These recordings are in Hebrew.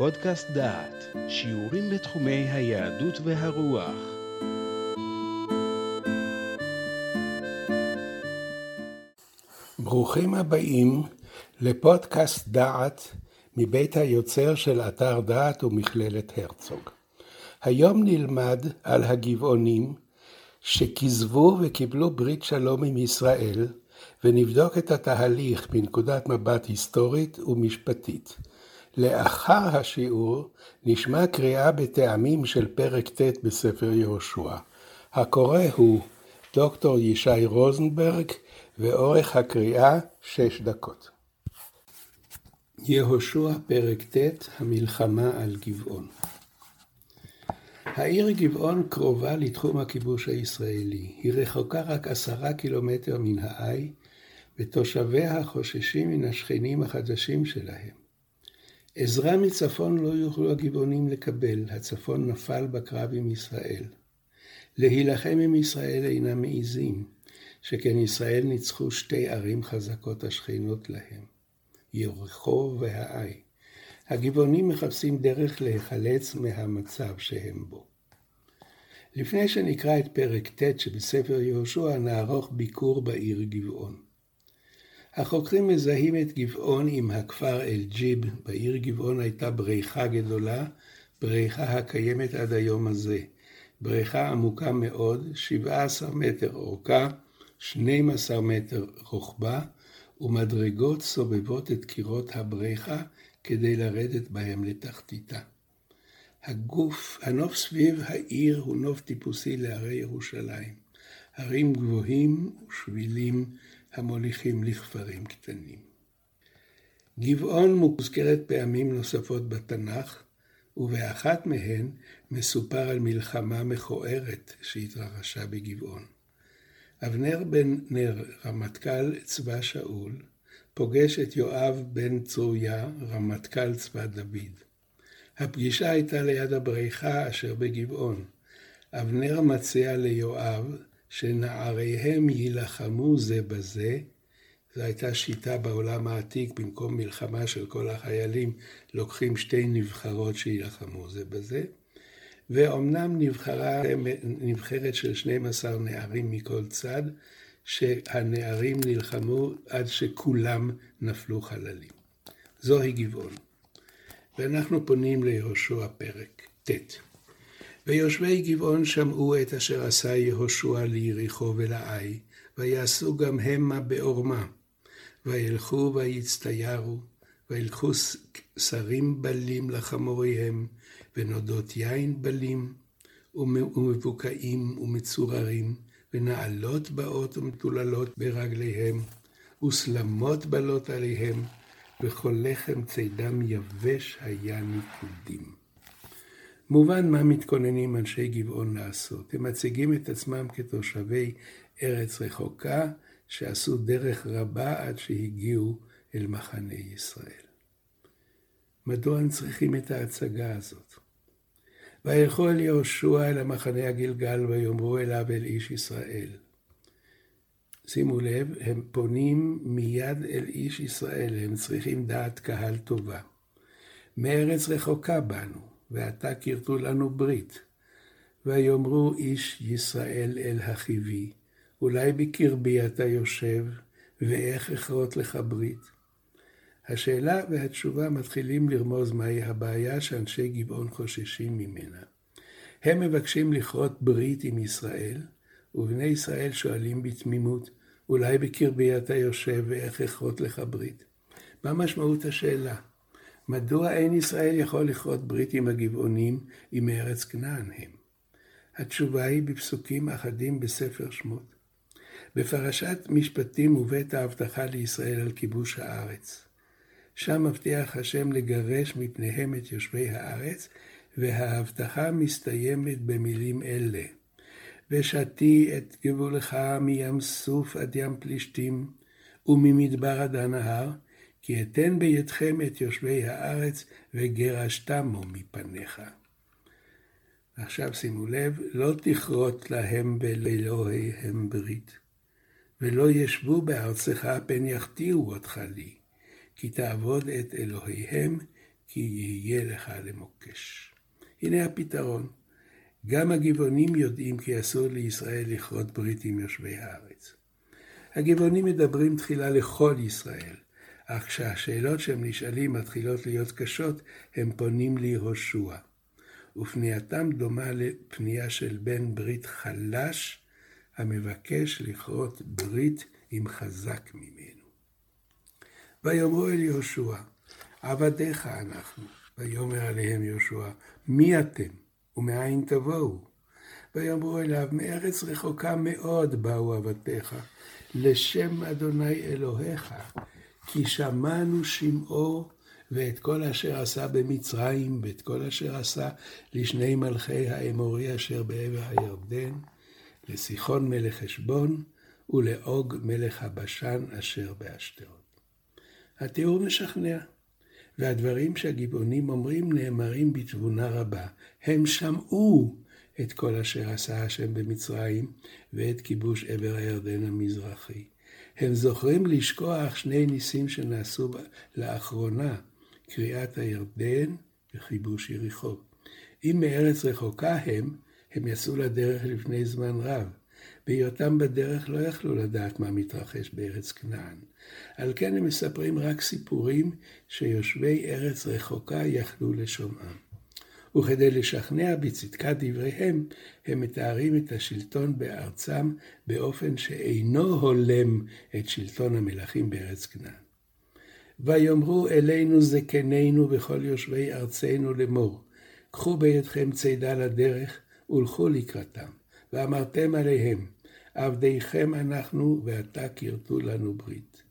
פודקאסט דעת, שיעורים בתחומי היהדות והרוח. ברוכים הבאים לפודקאסט דעת מבית היוצר של אתר דעת ומכללת הרצוג. היום נלמד על הגבעונים שכיזבו וקיבלו ברית שלום עם ישראל, ונבדוק את התהליך מנקודת מבט היסטורית ומשפטית. לאחר השיעור נשמע קריאה בטעמים של פרק ט' בספר יהושע. הקורא הוא דוקטור ישי רוזנברג, ואורך הקריאה שש דקות. יהושע פרק ט' המלחמה על גבעון העיר גבעון קרובה לתחום הכיבוש הישראלי. היא רחוקה רק עשרה קילומטר מן העי, ותושביה חוששים מן השכנים החדשים שלהם. עזרה מצפון לא יוכלו הגבעונים לקבל, הצפון נפל בקרב עם ישראל. להילחם עם ישראל אינם מעיזים, שכן ישראל ניצחו שתי ערים חזקות השכנות להם, יריחו והעי. הגבעונים מחפשים דרך להיחלץ מהמצב שהם בו. לפני שנקרא את פרק ט' שבספר יהושע, נערוך ביקור בעיר גבעון. החוקרים מזהים את גבעון עם הכפר אל-ג'יב. בעיר גבעון הייתה בריכה גדולה, בריכה הקיימת עד היום הזה. בריכה עמוקה מאוד, 17 מטר אורכה, 12 מטר רוחבה, ומדרגות סובבות את קירות הבריכה כדי לרדת בהם לתחתיתה. הגוף, הנוף סביב העיר הוא נוף טיפוסי להרי ירושלים. הרים גבוהים ושבילים המוליכים לכפרים קטנים. גבעון מוזכרת פעמים נוספות בתנ"ך, ובאחת מהן מסופר על מלחמה מכוערת שהתרחשה בגבעון. אבנר בן נר, רמטכ"ל צבא שאול, פוגש את יואב בן צרויה, רמטכ"ל צבא דוד. הפגישה הייתה ליד הבריכה אשר בגבעון. אבנר מציע ליואב שנעריהם יילחמו זה בזה. זו הייתה שיטה בעולם העתיק, במקום מלחמה של כל החיילים, לוקחים שתי נבחרות שיילחמו זה בזה. ואומנם נבחרה נבחרת של 12 נערים מכל צד, שהנערים נלחמו עד שכולם נפלו חללים. זוהי גבעון. ואנחנו פונים ליהושע פרק ט'. ויושבי גבעון שמעו את אשר עשה יהושע ליריחו ולעי, ויעשו גם המה בעורמה. וילכו ויצטיירו, וילכו שרים בלים לחמוריהם, ונודות יין בלים, ומבוקעים ומצוררים, ונעלות באות ומטוללות ברגליהם, וסלמות בלות עליהם, וכל לחם צידם יבש היה ניקודים. מובן מה מתכוננים אנשי גבעון לעשות. הם מציגים את עצמם כתושבי ארץ רחוקה, שעשו דרך רבה עד שהגיעו אל מחנה ישראל. מדוע הם צריכים את ההצגה הזאת? וילכו אל יהושע אל המחנה הגלגל ויאמרו אליו אל איש ישראל. שימו לב, הם פונים מיד אל איש ישראל, הם צריכים דעת קהל טובה. מארץ רחוקה באנו, ועתה כרתו לנו ברית. ויאמרו איש ישראל אל החיבי, אולי בקרבי אתה יושב, ואיך אכרות לך ברית? השאלה והתשובה מתחילים לרמוז מהי הבעיה שאנשי גבעון חוששים ממנה. הם מבקשים לכרות ברית עם ישראל, ובני ישראל שואלים בתמימות, אולי בקרבי אתה יושב ואיך אכרות לך ברית? מה משמעות השאלה? מדוע אין ישראל יכול לכרות ברית עם הגבעונים אם מארץ כנען הם? התשובה היא בפסוקים אחדים בספר שמות. בפרשת משפטים מובאת ההבטחה לישראל על כיבוש הארץ. שם מבטיח השם לגרש מפניהם את יושבי הארץ, וההבטחה מסתיימת במילים אלה: ושתי את גבולך מים סוף עד ים פלישתים, וממדבר עד הנהר, כי אתן בידכם את יושבי הארץ, וגרשתמו מפניך. עכשיו שימו לב, לא תכרות להם באלוהיהם ברית, ולא ישבו בארצך פן יכתירו אותך לי. כי תעבוד את אלוהיהם, כי יהיה לך למוקש. הנה הפתרון. גם הגבעונים יודעים כי אסור לישראל לכרות ברית עם יושבי הארץ. הגבעונים מדברים תחילה לכל ישראל, אך כשהשאלות שהם נשאלים מתחילות להיות קשות, הם פונים ליהושע. ופנייתם דומה לפנייה של בן ברית חלש, המבקש לכרות ברית עם חזק ממנו. ויאמרו אל יהושע, עבדיך אנחנו. ויאמר עליהם יהושע, מי אתם ומאין תבואו? ויאמרו אליו, מארץ רחוקה מאוד באו עבדיך, לשם אדוני אלוהיך, כי שמענו שמעו ואת כל אשר עשה במצרים, ואת כל אשר עשה לשני מלכי האמורי אשר בעבר הירדן, לסיחון מלך חשבון, ולעוג מלך הבשן אשר באשתרות. התיאור משכנע, והדברים שהגבעונים אומרים נאמרים בתבונה רבה. הם שמעו את כל אשר עשה השם במצרים, ואת כיבוש עבר הירדן המזרחי. הם זוכרים לשכוח שני ניסים שנעשו לאחרונה, קריאת הירדן וכיבוש יריחו. אם מארץ רחוקה הם, הם יצאו לדרך לפני זמן רב. בהיותם בדרך לא יכלו לדעת מה מתרחש בארץ כנען. על כן הם מספרים רק סיפורים שיושבי ארץ רחוקה יכלו לשומעם. וכדי לשכנע בצדקת דבריהם, הם מתארים את השלטון בארצם באופן שאינו הולם את שלטון המלכים בארץ כנען. ויאמרו אלינו זקנינו וכל יושבי ארצנו לאמור, קחו בידכם צידה לדרך ולכו לקראתם, ואמרתם עליהם, עבדיכם אנחנו ועתה כרתו לנו ברית.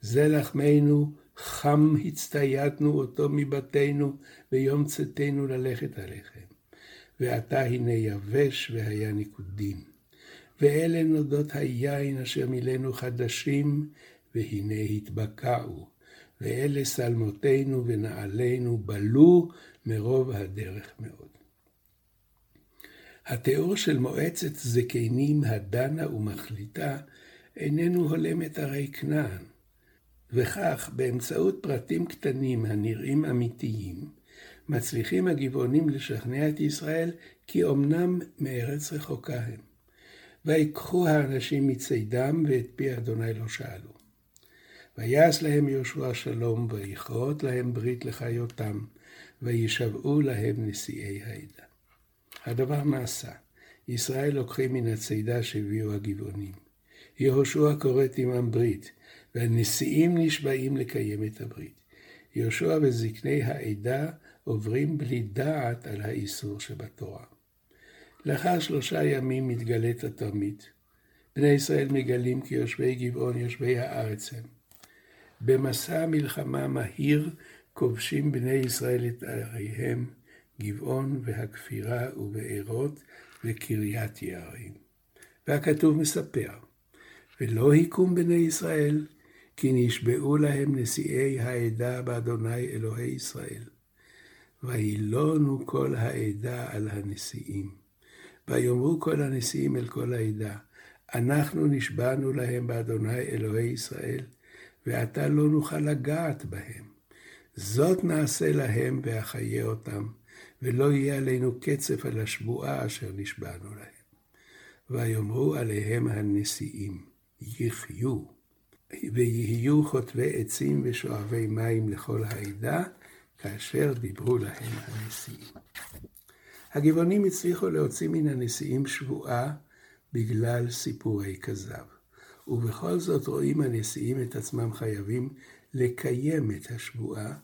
זה לחמנו, חם הצטיידנו אותו מבתינו, ביום צאתנו ללכת עליכם. ועתה הנה יבש והיה ניקודים. ואלה נודות היין אשר מילאנו חדשים, והנה התבקעו. ואלה שלמותינו ונעלינו בלו מרוב הדרך מאוד. התיאור של מועצת זקנים הדנה ומחליטה איננו הולם את ערי כנען, וכך באמצעות פרטים קטנים הנראים אמיתיים, מצליחים הגבעונים לשכנע את ישראל כי אמנם מארץ רחוקה הם. ויקחו האנשים מצידם ואת פי אדוני לא שאלו. ויעש להם יהושע שלום, ויכרות להם ברית לחיותם, וישבעו להם נשיאי העדה. הדבר נעשה. ישראל לוקחים מן הצידה שהביאו הגבעונים. יהושע כורת עמם ברית, והנשיאים נשבעים לקיים את הברית. יהושע וזקני העדה עוברים בלי דעת על האיסור שבתורה. לאחר שלושה ימים מתגלית התרמית. בני ישראל מגלים כי יושבי גבעון יושבי הארץ הם. במסע מלחמה מהיר כובשים בני ישראל את עריהם, גבעון והכפירה ובארות וקריית יערים. והכתוב מספר, ולא היכום בני ישראל, כי נשבעו להם נשיאי העדה באדוני אלוהי ישראל. וילונו כל העדה על הנשיאים. ויאמרו כל הנשיאים אל כל העדה, אנחנו נשבענו להם באדוני אלוהי ישראל, ועתה לא נוכל לגעת בהם. זאת נעשה להם ואחיה אותם, ולא יהיה עלינו קצף על השבועה אשר נשבענו להם. ויאמרו עליהם הנשיאים, יחיו, ויהיו חוטבי עצים ושואבי מים לכל העדה, כאשר דיברו להם הנשיאים. הגבעונים הצליחו להוציא מן הנשיאים שבועה בגלל סיפורי כזב. ובכל זאת רואים הנשיאים את עצמם חייבים לקיים את השבועה,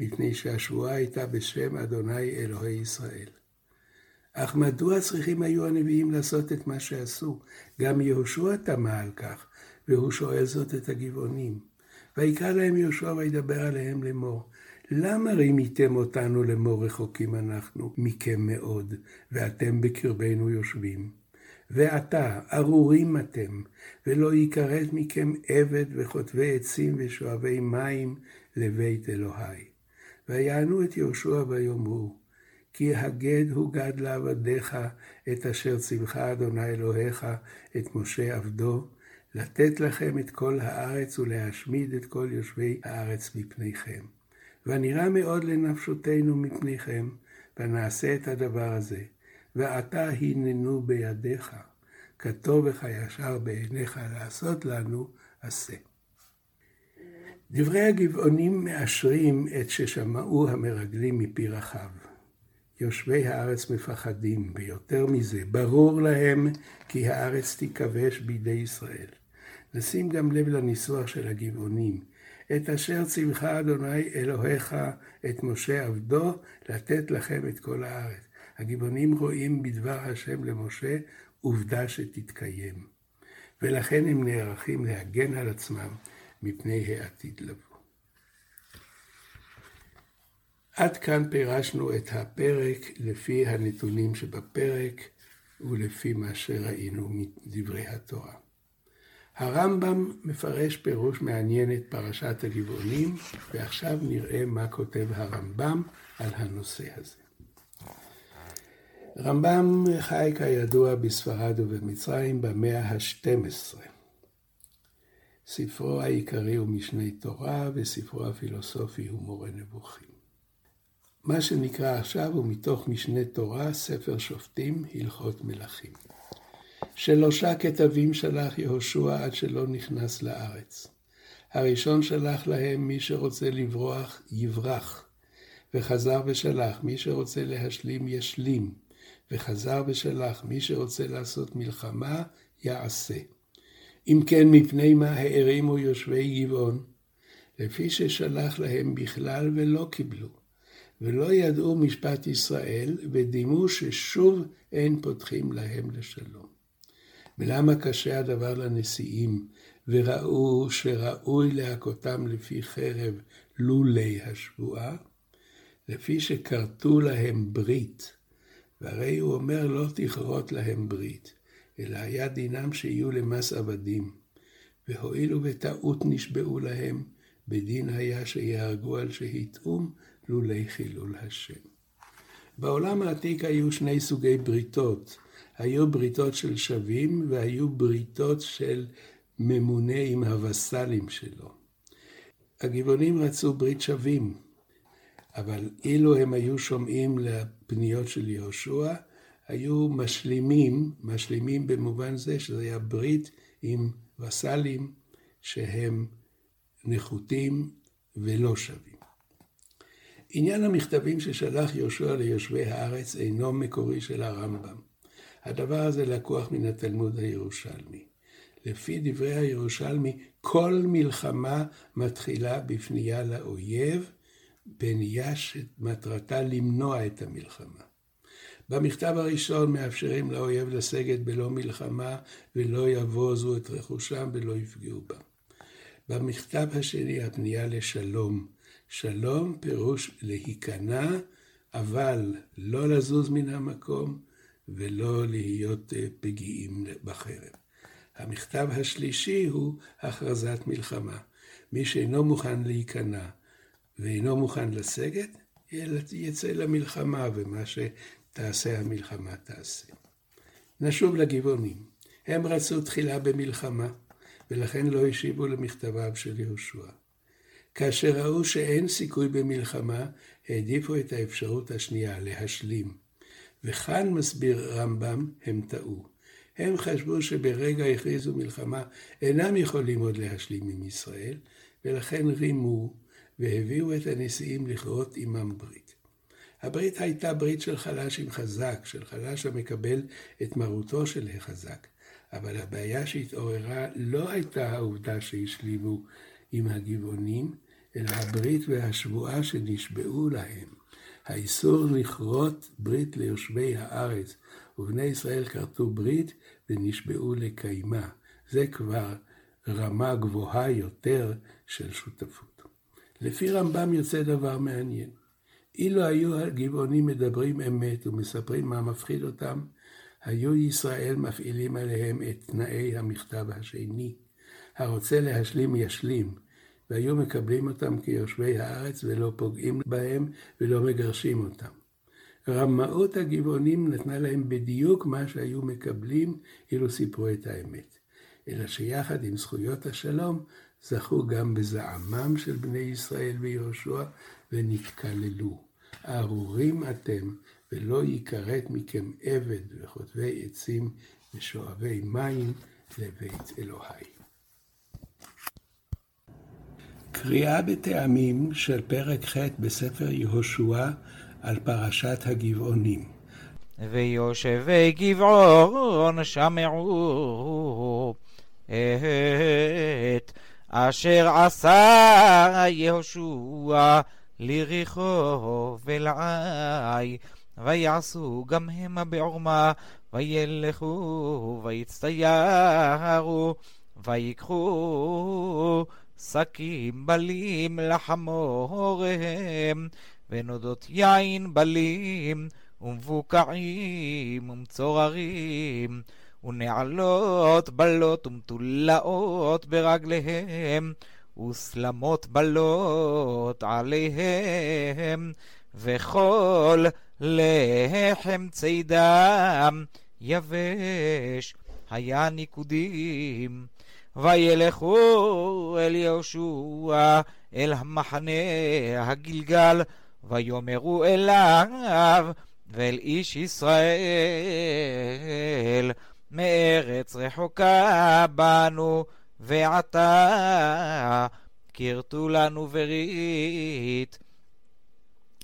מפני שהשבועה הייתה בשם אדוני אלוהי ישראל. אך מדוע צריכים היו הנביאים לעשות את מה שעשו? גם יהושע תמה על כך, והוא שואל זאת את הגבעונים. ויקרא להם יהושע וידבר עליהם לאמור. למה רימיתם אותנו לאמור רחוקים אנחנו מכם מאוד, ואתם בקרבנו יושבים? ועתה, ארורים אתם, ולא ייכרת מכם עבד וחוטבי עצים ושואבי מים לבית אלוהי. ויענו את יהושע ויאמרו, כי הגד הוא גד לעבדיך את אשר ציווך אדוני אלוהיך את משה עבדו, לתת לכם את כל הארץ ולהשמיד את כל יושבי הארץ מפניכם. ונראה מאוד לנפשותנו מפניכם, ונעשה את הדבר הזה, ועתה הננו בידיך, כטוב וכישר בעיניך לעשות לנו, עשה. דברי הגבעונים מאשרים את ששמעו המרגלים מפי רחב. יושבי הארץ מפחדים, ויותר מזה, ברור להם כי הארץ תיכבש בידי ישראל. נשים גם לב לניסוח של הגבעונים. את אשר ציווך אדוני אלוהיך את משה עבדו, לתת לכם את כל הארץ. הגבעונים רואים בדבר השם למשה עובדה שתתקיים. ולכן הם נערכים להגן על עצמם מפני העתיד לבוא. עד כאן פירשנו את הפרק לפי הנתונים שבפרק ולפי מה שראינו מדברי התורה. הרמב"ם מפרש פירוש מעניין את פרשת הגבעונים, ועכשיו נראה מה כותב הרמב"ם על הנושא הזה. רמב"ם חי כידוע בספרד ובמצרים במאה ה-12. ספרו העיקרי הוא משני תורה, וספרו הפילוסופי הוא מורה נבוכים. מה שנקרא עכשיו הוא מתוך משנה תורה, ספר שופטים, הלכות מלכים. שלושה כתבים שלח יהושע עד שלא נכנס לארץ. הראשון שלח להם מי שרוצה לברוח, יברח. וחזר ושלח, מי שרוצה להשלים, ישלים. וחזר ושלח, מי שרוצה לעשות מלחמה, יעשה. אם כן, מפני מה הערימו יושבי גבעון? לפי ששלח להם בכלל ולא קיבלו. ולא ידעו משפט ישראל, ודימו ששוב אין פותחים להם לשלום. ולמה קשה הדבר לנשיאים, וראו שראוי להכותם לפי חרב לולי השבועה? לפי שכרתו להם ברית, והרי הוא אומר לא תכרות להם ברית, אלא היה דינם שיהיו למס עבדים. והואילו בטעות נשבעו להם, בדין היה שיהרגו על שהטעום לולי חילול השם. בעולם העתיק היו שני סוגי בריתות. היו בריתות של שווים והיו בריתות של ממונה עם הווסלים שלו. הגבעונים רצו ברית שווים, אבל אילו הם היו שומעים לפניות של יהושע, היו משלימים, משלימים במובן זה שזה היה ברית עם וסלים שהם נחותים ולא שווים. עניין המכתבים ששלח יהושע ליושבי הארץ אינו מקורי של הרמב"ם. הדבר הזה לקוח מן התלמוד הירושלמי. לפי דברי הירושלמי, כל מלחמה מתחילה בפנייה לאויב, בנייה שמטרתה למנוע את המלחמה. במכתב הראשון מאפשרים לאויב לסגת בלא מלחמה, ולא יבוזו את רכושם ולא יפגעו בה. במכתב השני הפנייה לשלום. שלום פירוש להיכנע, אבל לא לזוז מן המקום ולא להיות אה, פגיעים בחרב. המכתב השלישי הוא הכרזת מלחמה. מי שאינו מוכן להיכנע ואינו מוכן לסגת, יצא למלחמה, ומה שתעשה המלחמה תעשה. נשוב לגבעונים. הם רצו תחילה במלחמה, ולכן לא השיבו למכתביו של יהושע. כאשר ראו שאין סיכוי במלחמה, העדיפו את האפשרות השנייה, להשלים. וכאן מסביר רמב"ם, הם טעו. הם חשבו שברגע הכריזו מלחמה, אינם יכולים עוד להשלים עם ישראל, ולכן רימו והביאו את הנשיאים לכרות עמם ברית. הברית הייתה ברית של חלש עם חזק, של חלש המקבל את מרותו של החזק. אבל הבעיה שהתעוררה לא הייתה העובדה שהשלימו עם הגבעונים, אלא הברית והשבועה שנשבעו להם. האיסור לכרות ברית ליושבי הארץ, ובני ישראל כרתו ברית ונשבעו לקיימה. זה כבר רמה גבוהה יותר של שותפות. לפי רמב"ם יוצא דבר מעניין. אילו היו הגבעונים מדברים אמת ומספרים מה מפחיד אותם, היו ישראל מפעילים עליהם את תנאי המכתב השני. הרוצה להשלים ישלים, והיו מקבלים אותם כיושבי הארץ ולא פוגעים בהם ולא מגרשים אותם. רמאות הגבעונים נתנה להם בדיוק מה שהיו מקבלים אילו סיפרו את האמת. אלא שיחד עם זכויות השלום, זכו גם בזעמם של בני ישראל ויהושע, ונתקללו. ארורים אתם, ולא ייכרת מכם עבד וחוטבי עצים ושואבי מים לבית אלוהי. קריאה בטעמים של פרק ח' בספר יהושע על פרשת הגבעונים. ויושבי גבעון שמעו את אשר עשה יהושע לריחו ולעי ויעשו גם המה בעורמה וילכו ויצטיירו ויקחו שקים בלים לחמוריהם ונודות יין בלים ומבוקעים ומצוררים ונעלות בלות ומתולעות ברגליהם וסלמות בלות עליהם וכל לחם צידם יבש היה ניקודים וילכו אל יהושע אל המחנה הגלגל ויאמרו אליו ואל איש ישראל מארץ רחוקה בנו ועתה כרתו לנו ברית.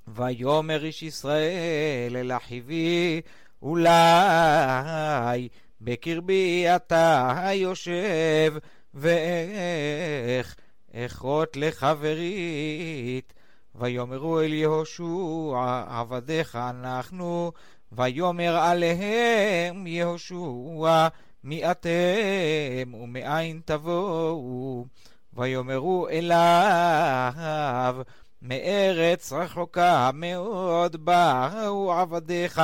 ויאמר איש ישראל אל אחיבי אולי בקרבי אתה יושב ואיך אכרות לך ברית ויאמרו אל יהושע עבדיך אנחנו ויאמר עליהם יהושע מי אתם ומאין תבואו? ויאמרו אליו מארץ רחוקה מאוד באו עבדיך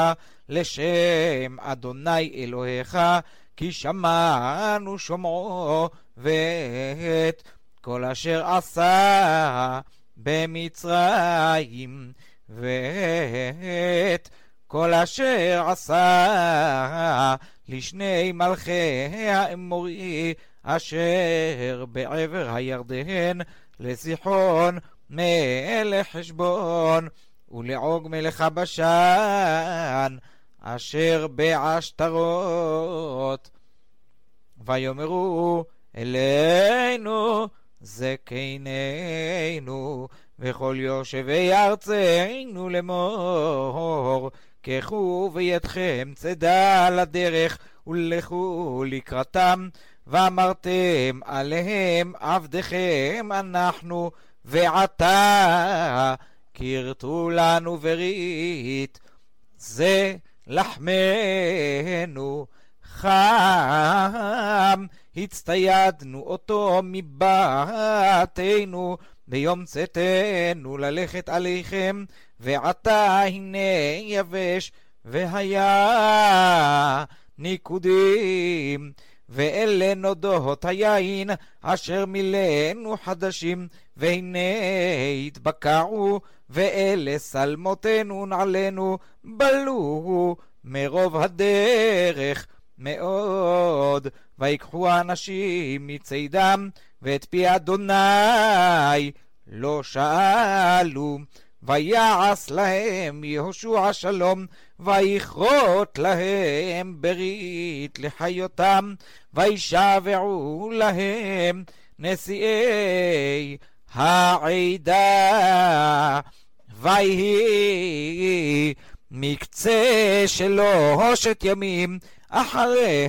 לשם אדוני אלוהיך כי שמענו שומעו ואת כל אשר עשה במצרים ואת כל אשר עשה לשני מלכי האמורי אשר בעבר הירדן לסיחון מלך חשבון ולעוג מלך הבשן אשר בעשתרות. ויאמרו אלינו זקנינו וכל יושבי ארצנו לאמור קחו בידכם צידה לדרך ולכו לקראתם ואמרתם עליהם עבדיכם אנחנו ועתה כרתו לנו ברית זה לחמנו חם. הצטיידנו אותו מבתינו ביום צאתנו ללכת עליכם ועתה הנה יבש והיה ניקודים ואלה נודות היין אשר מילאנו חדשים והנה התבקעו ואלה שלמותינו נעלינו בלו מרוב הדרך מאוד. ויקחו האנשים מצידם ואת פי אדוני לא שאלו ויעש להם יהושע שלום, ויכרות להם ברית לחיותם, וישבעו להם נשיאי העדה. ויהי מקצה שלושת ימים אחרי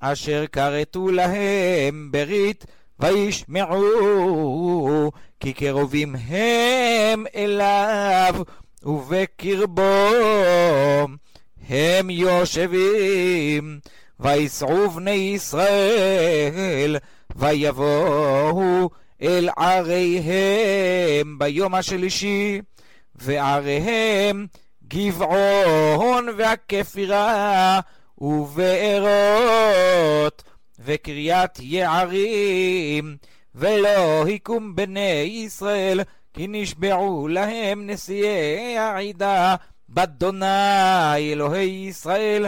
אשר כרתו להם ברית וישמעו כי קרובים הם אליו ובקרבו הם יושבים. ויסעו בני ישראל ויבואו אל עריהם ביום השלישי ועריהם גבעון והכפירה ובארות וקריית יערים ולא היקום בני ישראל כי נשבעו להם נשיאי העדה באדוני אלוהי ישראל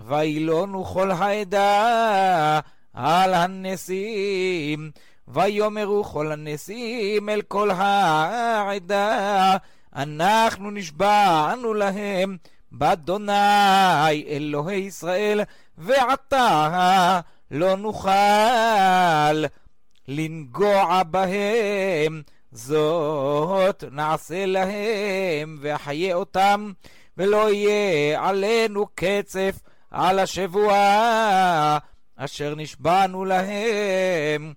וילונו כל העדה על הנשיאים ויאמרו כל הנשיאים אל כל העדה, אנחנו נשבענו להם באדוני אלוהי ישראל, ועתה לא נוכל לנגוע בהם. זאת נעשה להם ואחיה אותם, ולא יהיה עלינו קצף על השבועה אשר נשבענו להם.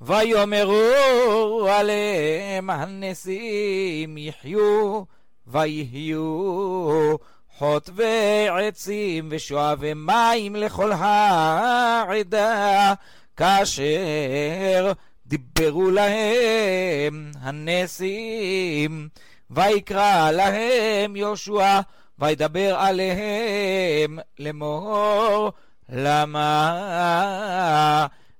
ויאמרו עליהם הנשיאים יחיו ויהיו חוטבי עצים ושואבי מים לכל העדה כאשר דיברו להם הנשיאים ויקרא להם יהושע וידבר עליהם לאמור למה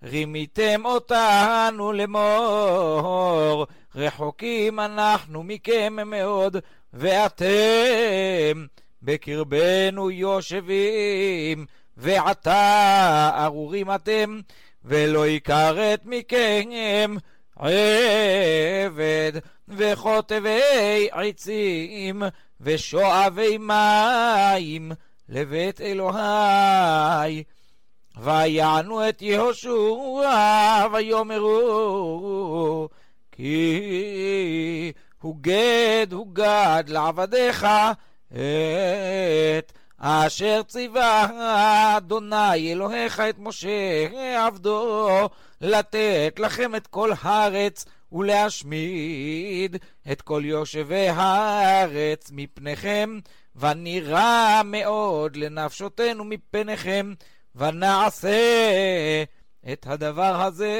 רימיתם אותנו לאמור? רחוקים אנחנו מכם מאוד ואתם בקרבנו יושבים ועתה ארורים אתם ולא יכרת מכם עבד וחוטבי עצים ושואבי מים לבית אלוהי. ויענו את יהושע ויאמרו כי הוגד הוגד לעבדיך את אשר ציווה אדוני אלוהיך את משה עבדו לתת לכם את כל הארץ ולהשמיד את כל יושבי הארץ מפניכם. ונראה מאוד לנפשותנו מפניכם ונעשה את הדבר הזה.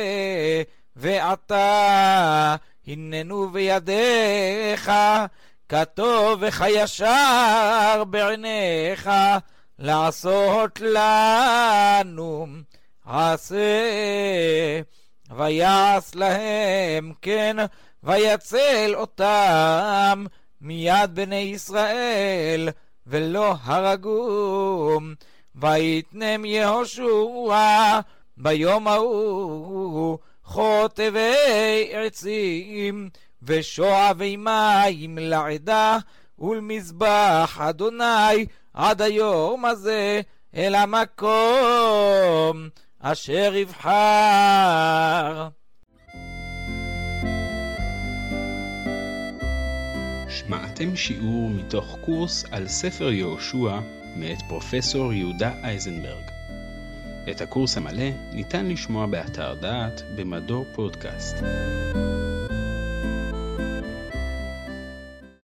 ועתה הננו בידיך כטוב וכישר בעיניך לעשות לנו עשה ויעש להם כן ויצל אותם מיד בני ישראל ולא הרגום. ויתנם יהושע ביום ההוא חוטבי עצים ושואבי מים לעדה ולמזבח אדוני עד היום הזה אל המקום אשר יבחר. שמעתם שיעור מתוך קורס על ספר יהושע מאת פרופסור יהודה אייזנברג. את הקורס המלא ניתן לשמוע באתר דעת במדור פודקאסט.